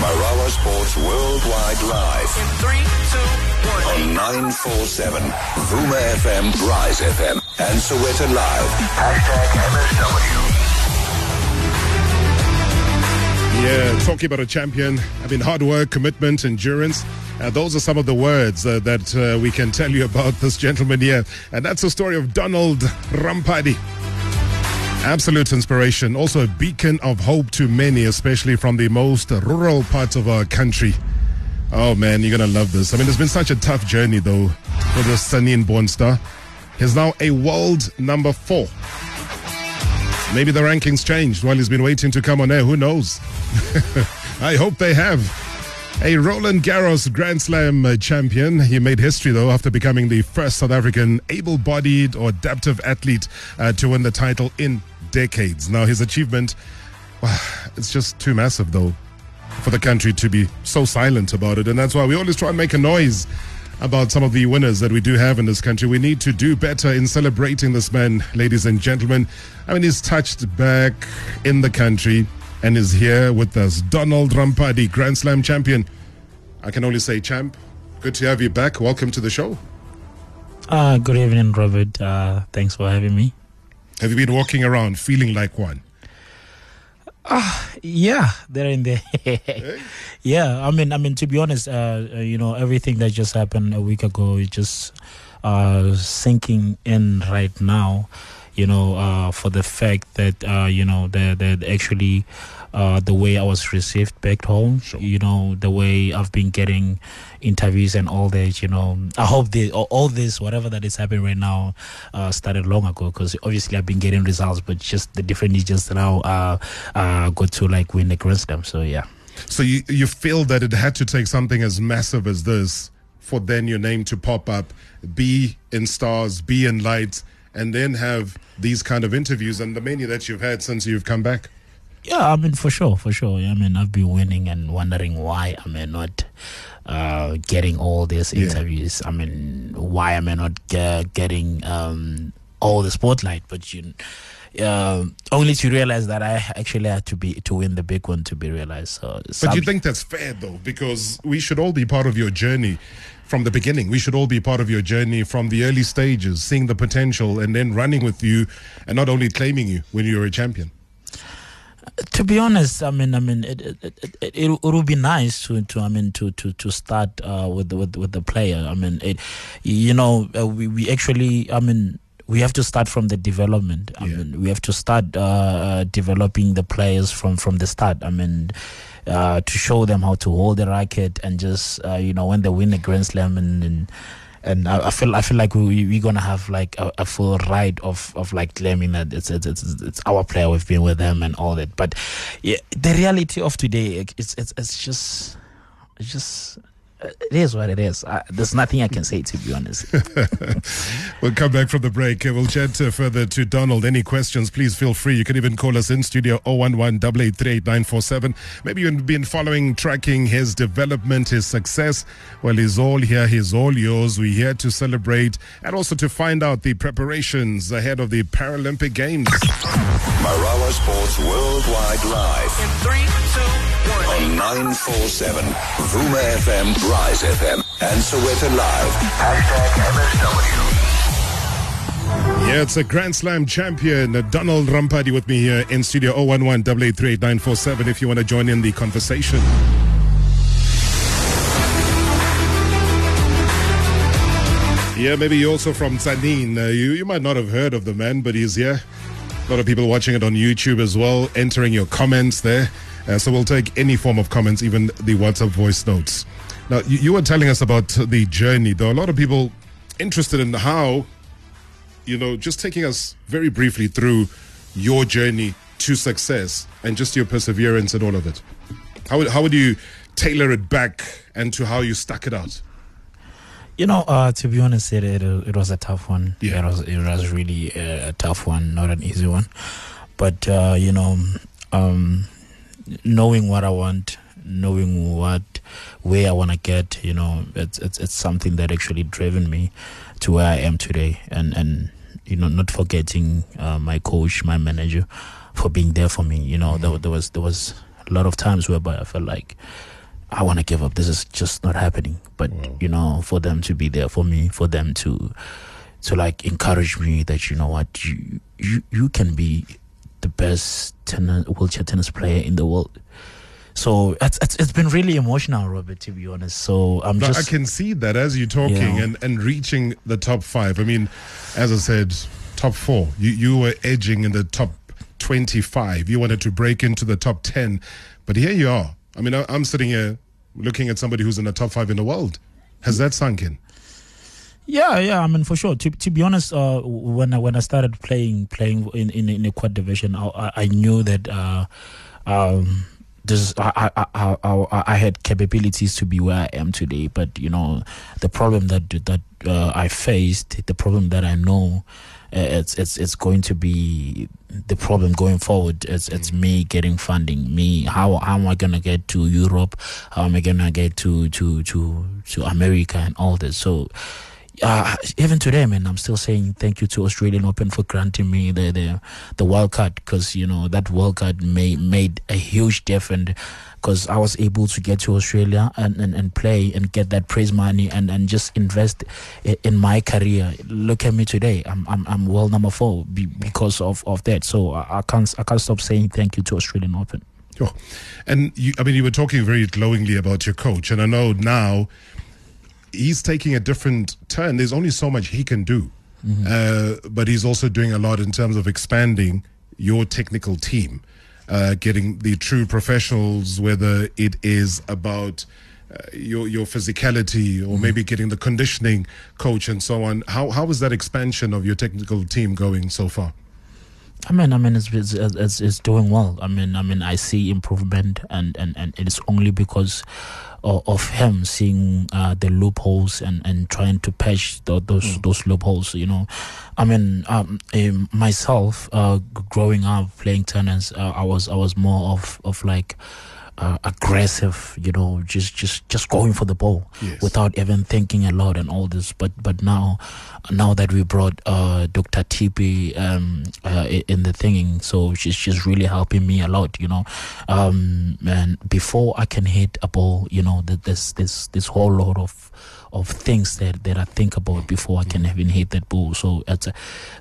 Marawa Sports Worldwide Live In three, two, one. on 947 Vuma FM, Rise FM, and SowetanLIVE. Hashtag MSW. Yeah, talking about a champion. I mean, hard work, commitment, endurance. Uh, those are some of the words uh, that uh, we can tell you about this gentleman here. And that's the story of Donald Ramphadi. Absolute inspiration. Also a beacon of hope to many, especially from the most rural parts of our country. Oh man, you're to love this. I mean, it's been such a tough journey though for this Tzaneen born star. He's now a world number four. Maybe the rankings changed while he's been waiting to come on air. Who knows? I hope they have. A Roland Garros Grand Slam champion. He made history, though, after becoming the first South African able bodied or adaptive athlete uh, to win the title in decades. Now, his achievement, wow, it's just too massive, though, for the country to be so silent about it. And that's why we always try and make a noise about some of the winners that we do have in this country. We need to do better in celebrating this man, ladies and gentlemen. I mean, he's touched back in the country and is here with us. Donald Ramphadi, Grand Slam champion. I can only say, champ, good to have you back. Welcome to the show. Uh, good evening, Robert. Uh, thanks for having me. Have you been walking around feeling like one? Ah, Yeah, they're in there. yeah, I mean, I mean, to be honest, uh, uh, you know, everything that just happened a week ago is just uh, sinking in right now. You know, uh, for the fact that uh, you know that that actually uh, the way I was received back home. Sure. You know, the way I've been getting interviews and all that. You know, I hope the all, this, whatever that is happening right now, uh, started long ago. Because obviously I've been getting results, but just the difference is just now uh, uh, got to like win the Grand Slam. So yeah. So you, you feel that it had to take something as massive as this for then your name to pop up, be in stars, be in lights, and then have these kind of interviews and the many that you've had since you've come back? Yeah, I mean, for sure, for sure. I mean, I've been winning and wondering why am I not uh, getting all these Yeah. interviews. I mean, why am I not uh, getting um, all the spotlight? But you, uh, only to realize that I actually had to be to win the big one to be realized. So, But you think that's fair though, because we should all be part of your journey from the beginning. We should all be part of your journey from the early stages, seeing the potential and then running with you and not only claiming you when you're a champion. To be honest, I mean, I mean, it it, it, it, it, would be nice to, to I mean, to to to start uh, with the, with with the player. I mean, it, you know, uh, we we actually, I mean. We have to start from the development. I Yeah. mean, we have to start uh, uh, developing the players from from the start. I mean, uh, to show them how to hold the racket and just uh, you know when they win a Grand Slam and. and and I, I feel I feel like we we're gonna have like a, a full ride of, of like claiming that it's, it's it's it's our player we've been with them and all that. But yeah, the reality of today it's it's it's just it's just it is what it is. I, there's nothing I can say to be honest. We'll come back from the break. We'll chat uh, further to Donald. Any questions, please feel free. You can even call us in studio 011 883 Maybe you've been following, tracking his development, his success. Well, he's all here. He's all yours. We're here to celebrate and also to find out the preparations ahead of the Paralympic Games. Marawa Sports Worldwide Live In three, two, one. on 947 Vuma FM, Rise FM, and SowetanLIVE. Hashtag MSW. Yeah, it's a Grand Slam champion, uh, Donald Ramphadi, with me here in studio 011 883 if you want to join in the conversation. Yeah, maybe you're also from Tzaneen. Uh, you, you might not have heard of the man, but he's here. A lot of people watching it on YouTube as well, entering your comments there. Uh, so we'll take any form of comments, even the WhatsApp voice notes. Now, you, you were telling us about the journey, though. A lot of people interested in how you know, just taking us very briefly through your journey to success and just your perseverance and all of it. How would, how would you tailor it back and to how you stuck it out? You know, uh, to be honest, it, it it was a tough one. Yeah. It was it was really a, a tough one, not an easy one. But uh, you know, um, knowing what I want, knowing what where I want to get, you know, it's it's it's something that actually driven me to where I am today, and and you know, not forgetting uh, my coach, my manager, for being there for me. You know, there, there was there was a lot of times whereby I felt like I want to give up. This is just not happening. But you know, for them to be there for me, for them to to like encourage me that you know what you you you can be the best tennis, wheelchair tennis player in the world. So it's, it's it's been really emotional, Robert. To be honest, so I'm No, just I can see that as you're talking Yeah. and, and reaching the top five. I mean, as I said, top four. You you were edging in the top 25. You wanted to break into the top 10, but here you are. I mean, I, I'm sitting here looking at somebody who's in the top five in the world. Has that sunk in? Yeah, yeah. I mean, for sure. To to be honest, uh, when I when I started playing playing in in, in a quad division, I, I, knew that uh, um, this I, I I I I had capabilities to be where I am today. But you know, the problem that that uh, I faced, the problem that I know, uh, it's it's it's going to be the problem going forward. It's it's me getting funding. Me how how am I gonna get to Europe? How am I gonna get to to to to America and all this? So uh, even today, man, I'm still saying thank you to Australian Open for granting me the the, the wild card because you know that wild card made made a huge difference because I was able to get to Australia and, and, and play and get that prize money and, and just invest in my career. Look at me today. I'm I'm, I'm world number four be, because of, of that. So I, I can't I can't stop saying thank you to Australian Open. Oh. And you, I mean, you were talking very glowingly about your coach, and I know now he's taking a different turn. There's only so much he can do, uh, but he's also doing a lot in terms of expanding your technical team, uh, getting the true professionals, whether it is about. Uh, your your physicality, or maybe getting the conditioning coach and so on. How how is that expansion of your technical team going so far? I mean, I mean, it's, it's it's it's doing well. I mean, I mean, I see improvement, and and and it's only because of, of him seeing uh, the loopholes and and trying to patch tho- those those loopholes. You know, I mean, um, um, myself, uh, growing up playing tennis, uh, I was I was more of of like. Uh, aggressive, you know, just just just going for the ball Yes. without even thinking a lot and all this. But but now, now that we brought uh, Dr. TP um, uh, in the thinging, so she's she's really helping me a lot, you know. Um, and before I can hit a ball, you know, that there's this this whole lot of of things that, that I think about before I can even hit that ball. So a,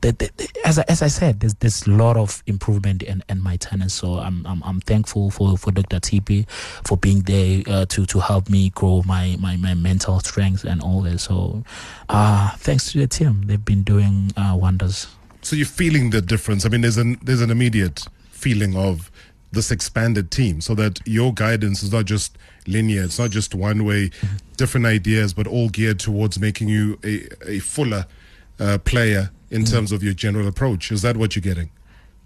that, that, as I, as I said, there's there's a lot of improvement in, in my tennis. So I'm I'm I'm thankful for, for Dr. TP for being there uh, to to help me grow my, my, my mental strength and all that. So uh thanks to the team, they've been doing uh, wonders. So you're feeling the difference. I mean, there's an there's an immediate feeling of this expanded team, so that your guidance is not just linear. It's not just one way, different ideas, but all geared towards making you a a fuller uh, player in terms of your general approach. Is that what you're getting?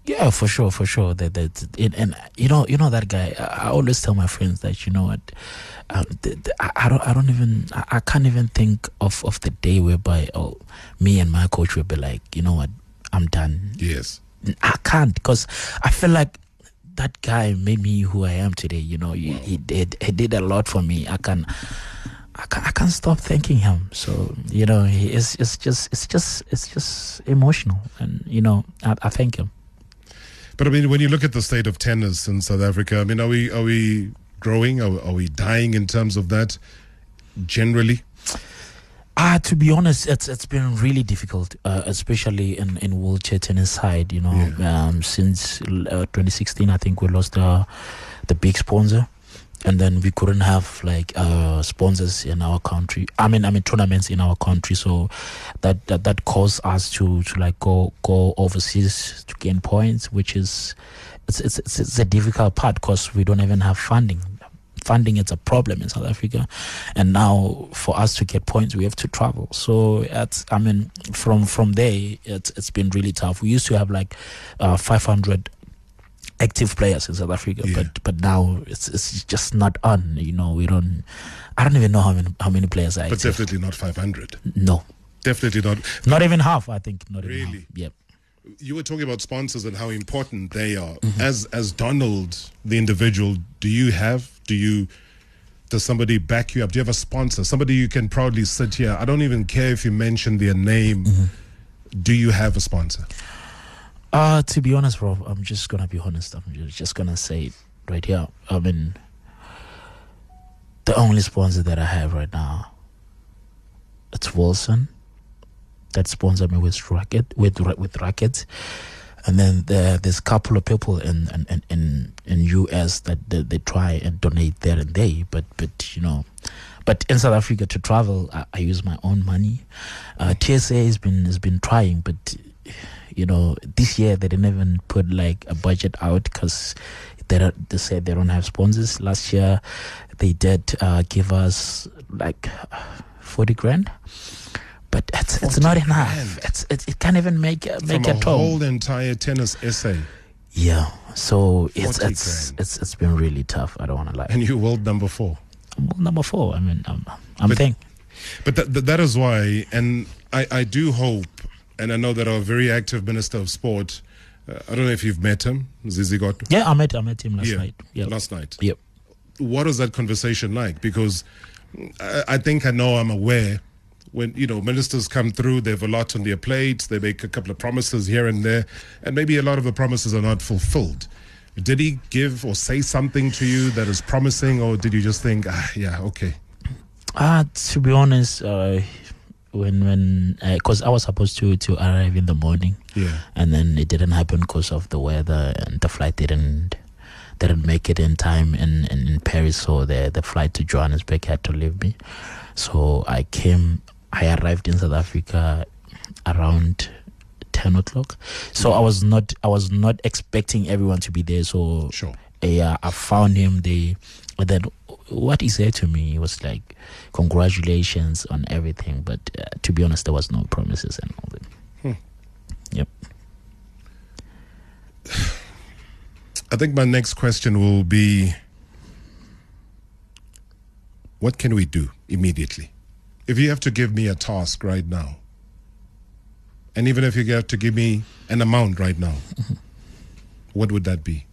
Yeah, for sure, for sure. That that it, and you know, you know that guy. I, always tell my friends that you know what, um, the, the, I, I don't, I don't even, I, I can't even think of of the day whereby oh, me and my coach will be like, you know what, I'm done. Yes. I can't because I feel like that guy made me who I am today. You know, he, he did he did a lot for me. I can. I can't, I can't stop thanking him. So you know, he is. It's just, it's just, it's just emotional, and you know, I, I thank him. But I mean, when you look at the state of tennis in South Africa, I mean, are we are we growing? Are, are we dying in terms of that? Generally, Ah, to be honest, it's it's been really difficult, uh, especially in in wheelchair tennis side. You know, um, since uh, 2016, I think we lost the the big sponsor, and then we couldn't have like uh, sponsors in our country. I mean, I mean tournaments in our country. So that that, that caused us to to like go go overseas to gain points, which is it's it's it's, it's a difficult part because we don't even have funding funding is a problem in South Africa, and now for us to get points, we have to travel. So it's, I mean, from from there, it's it's been really tough. We used to have like uh, 500 active players in South Africa, Yeah. but but now it's it's just not on. You know, we don't. I don't even know how many how many players are but active. definitely not 500. No, Definitely not. not even half. I think not even half. Yep. You were talking about sponsors and how important they are. Mm-hmm. As as Donald, the individual, do you have? Do you? Does somebody back you up? Do you have a sponsor? Somebody you can proudly sit here. I don't even care if you mention their name. Mm-hmm. Do you have a sponsor? Uh to be honest, bro, I'm just gonna be honest. I'm just gonna say it right here. I mean, the only sponsor that I have right now, it's Wilson. That sponsor me with racket with with rackets, and then there, there's a couple of people in in in in, in US that they, they try and donate there and there, but but you know. But in South Africa, to travel, I, I use my own money. Uh, TSA has been has been trying, but you know, this year they didn't even put like a budget out because they don't, they said they don't have sponsors. Last year, they did uh, give us like forty grand, but it's it's not enough. grand. It's it, it can't even make uh, make From a a whole entire Tennis SA. Yeah, so it's it's, grand. it's it's been really tough. I don't want to lie. And you world number four. Well, number four. I mean, I'm I'm But- thinking. But that, that, that is why, and I, I do hope, and I know that our very active Minister of Sport, uh, I don't know if you've met him, Zizi. Yeah, I met I met him last Yeah, night. Yeah, last night. Yep. What was that conversation like? Because I, I think I know I'm aware when you know ministers come through, they have a lot on their plate. They make a couple of promises here and there, and maybe a lot of the promises are not fulfilled. Did he give or say something to you that is promising, or did you just think, ah, yeah, okay, Uh, to be honest, uh, when when because I was supposed to to arrive in the morning, yeah, and then it didn't happen because of the weather, and the flight didn't didn't make it in time in, in, in Paris, so the the flight to Johannesburg had to leave me. So I came, I arrived in South Africa around ten o'clock. So I was not I was not expecting everyone to be there. So sure. yeah, I found him. And then what he said to me was like, "Congratulations on everything," but uh, to be honest, there was no promises and all that. Hmm. Yep. I think my next question will be what can we do immediately? If you have to give me a task right now, and even if you have to give me an amount right now, what would that be?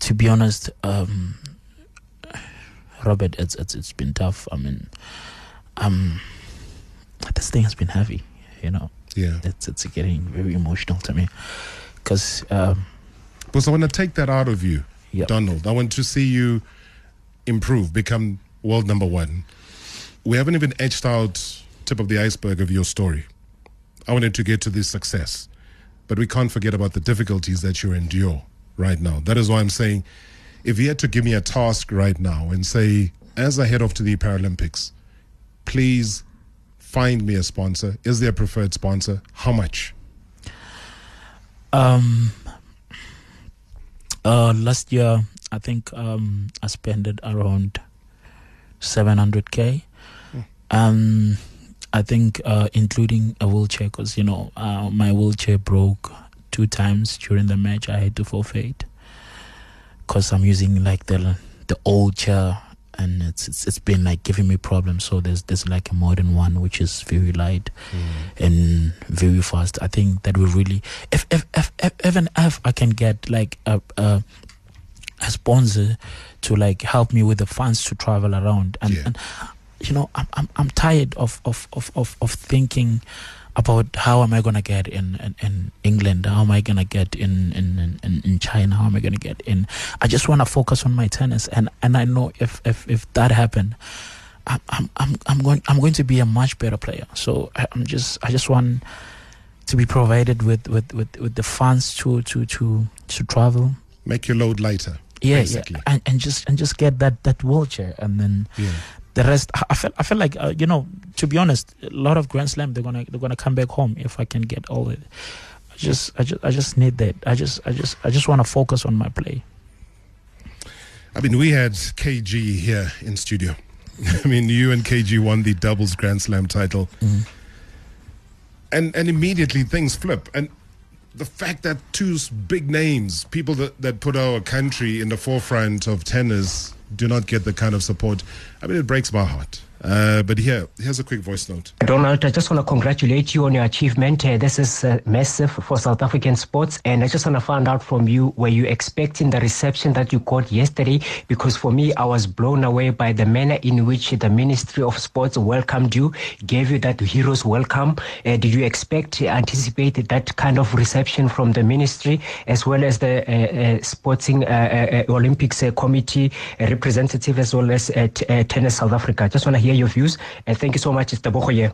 To be honest, um, Robert, it's it's it's been tough. I mean, um, this thing has been heavy. You know, Yeah. it's it's getting very emotional to me because um, Because I want to take that out of you, Yep. Donald. I want to see you improve, become world number one. We haven't even edged out tip of the iceberg of your story. I wanted to get to this success, but we can't forget about the difficulties that you endure right now. That is why I'm saying, if you had to give me a task right now and say, as I head off to the Paralympics, please find me a sponsor. Is there a preferred sponsor? How much? Um, uh, last year, I think um, I spent around 700k. Um, I think uh, including a wheelchair, because you know uh, my wheelchair broke two times during the match. I had to forfeit because I'm using like the the old chair, and it's, it's it's been like giving me problems. So there's there's like a modern one which is very light and very fast. I think that will really if if if, if even if I can get like a, a a sponsor to like help me with the funds to travel around and, Yeah. and you know I'm, I'm I'm tired of of, of, of of thinking about how am I gonna get in, in, in England, how am I gonna get in, in, in, in China, how am I gonna get in I just wanna focus on my tennis and, and I know if, if, if that happened I'm, I'm I'm I'm going I'm going to be a much better player. So I, I'm just I just want to be provided with, with, with, with the funds to, to, to, to travel. Make your load lighter. Yeah, basically. yeah, and, and just and just get that that wheelchair, and then Yeah. The rest. I- feel I feel like uh, you know, to be honest, a lot of Grand Slam they're gonna they're gonna come back home if I can get all it. I just I just I just need that. I just I just I just want to focus on my play. I mean, we had KG here in studio. I mean, you and KG won the doubles Grand Slam title, and and immediately things flip. And the fact that two big names, people that, that put our country in the forefront of tennis, do not get the kind of support. I mean, it breaks my heart. Uh, but here, here's a quick voice note. Donald, I just want to congratulate you on your achievement. Uh, this is uh, massive for South African sports. And I just want to find out from you, were you expecting the reception that you got yesterday? Because for me, I was blown away by the manner in which the Ministry of Sports welcomed you, gave you that hero's welcome. Uh, did you expect, anticipate that kind of reception from the ministry, as well as the uh, uh, Sporting uh, uh, Olympics uh, Committee uh, representative, as well as uh, uh, Tennis South Africa? Just want to hear your views. And thank you so much, Mr. Bohoye.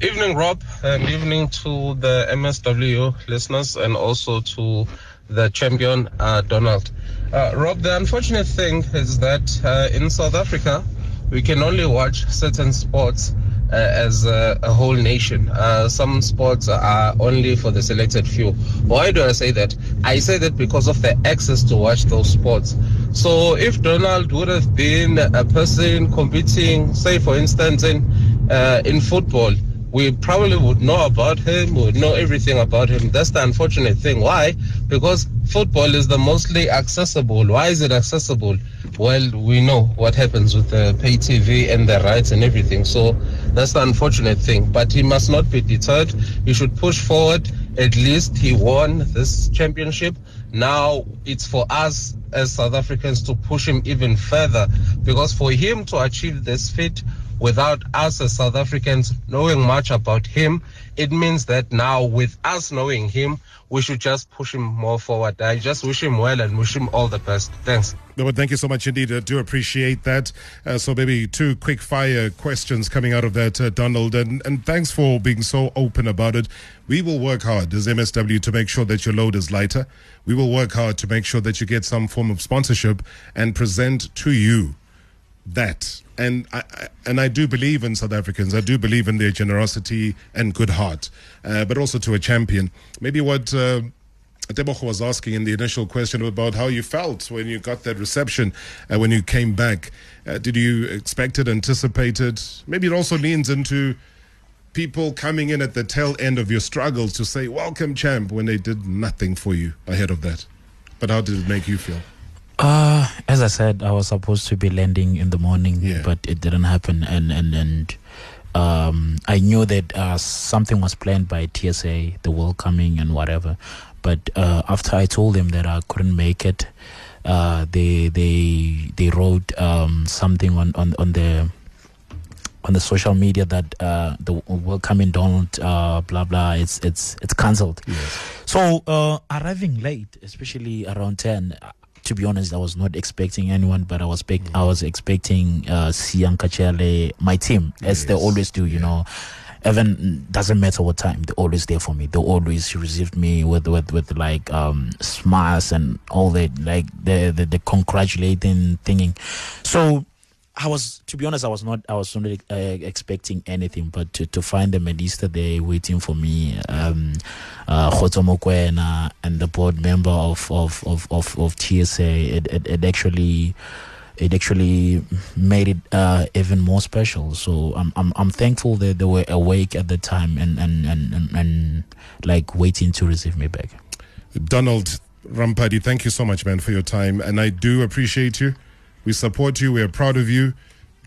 Evening, Rob, and evening to the MSW listeners and also to the champion, uh, Donald. Uh, Rob, the unfortunate thing is that uh, in South Africa, we can only watch certain sports as a, a whole nation. Uh, some sports are only for the selected few. Why do I say that? I say that because of the access to watch those sports. So if Donald would have been a person competing, say for instance in uh, in football, we probably would know about him, would know everything about him. That's the unfortunate thing. Why? Because football is the mostly accessible. Why is it accessible? Well, we know what happens with the pay TV and the rights and everything. So that's the unfortunate thing. But he must not be deterred. He should push forward. At least he won this championship. Now it's for us as South Africans to push him even further because for him to achieve this feat without us as South Africans knowing much about him, it means that now with us knowing him, we should just push him more forward. I just wish him well and wish him all the best. Thanks. No, but thank you so much indeed. I do appreciate that. Uh, so maybe two quick fire questions coming out of that, uh, Donald. And, and thanks for being so open about it. We will work hard as MSW to make sure that your load is lighter. We will work hard to make sure that you get some form of sponsorship and present to you that. And I, and I do believe in South Africans. I do believe in their generosity and good heart, uh, but also to a champion. Maybe what uh, Tebogo was asking in the initial question about how you felt when you got that reception, uh, when you came back. Uh, did you expect it, anticipate it? Maybe it also leans into people coming in at the tail end of your struggles to say, Welcome, champ, when they did nothing for you ahead of that. But how did it make you feel? Uh, as I said, I was supposed to be landing in the morning, Yeah. but it didn't happen, and and and um, I knew that uh, something was planned by TSA, the welcoming and whatever. But uh, after I told them that I couldn't make it, uh, they they they wrote um, something on on on the on the social media that uh, the welcoming Donald, uh, blah blah, it's it's it's cancelled. So uh, arriving late, especially around ten. To be honest, I was not expecting anyone, but I was expect- I was expecting uh, Sian Kachele, my team, as they Yes. always do. You know, even doesn't matter what time, they're always there for me. They always received me with with with like um smiles and all that, like the the, the congratulating thinging. So I was, to be honest, I was not, I was not uh, expecting anything, but to, to find at least there waiting for me, um, uh, and the board member of of of of, of TSA, it, it, it actually. It actually made it uh, even more special. So I'm, I'm I'm thankful that they were awake at the time and and, and, and, and like waiting to receive me back. Donald Ramphadi, thank you so much, man, for your time. And I do appreciate you. We support you. We're proud of you.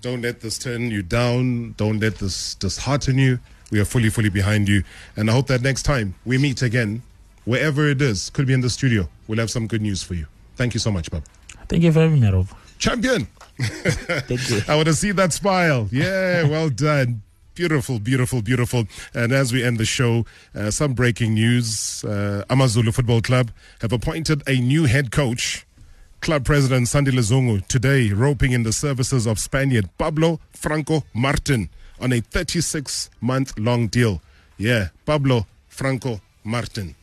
Don't let this turn you down. Don't let this dishearten you. We are fully, fully behind you. And I hope that next time we meet again, wherever it is, could be in the studio, we'll have some good news for you. Thank you so much, Bob. Thank you for very much, Rob. Champion! Thank you. I want to see that smile. Yeah, well done. Beautiful, beautiful, beautiful. And as we end the show, uh, some breaking news. Uh, Amazulu Football Club have appointed a new head coach. Club president Sandile Zungu today roping in the services of Spaniard Pablo Franco Martin on a 36 month long deal. Yeah, Pablo Franco Martin.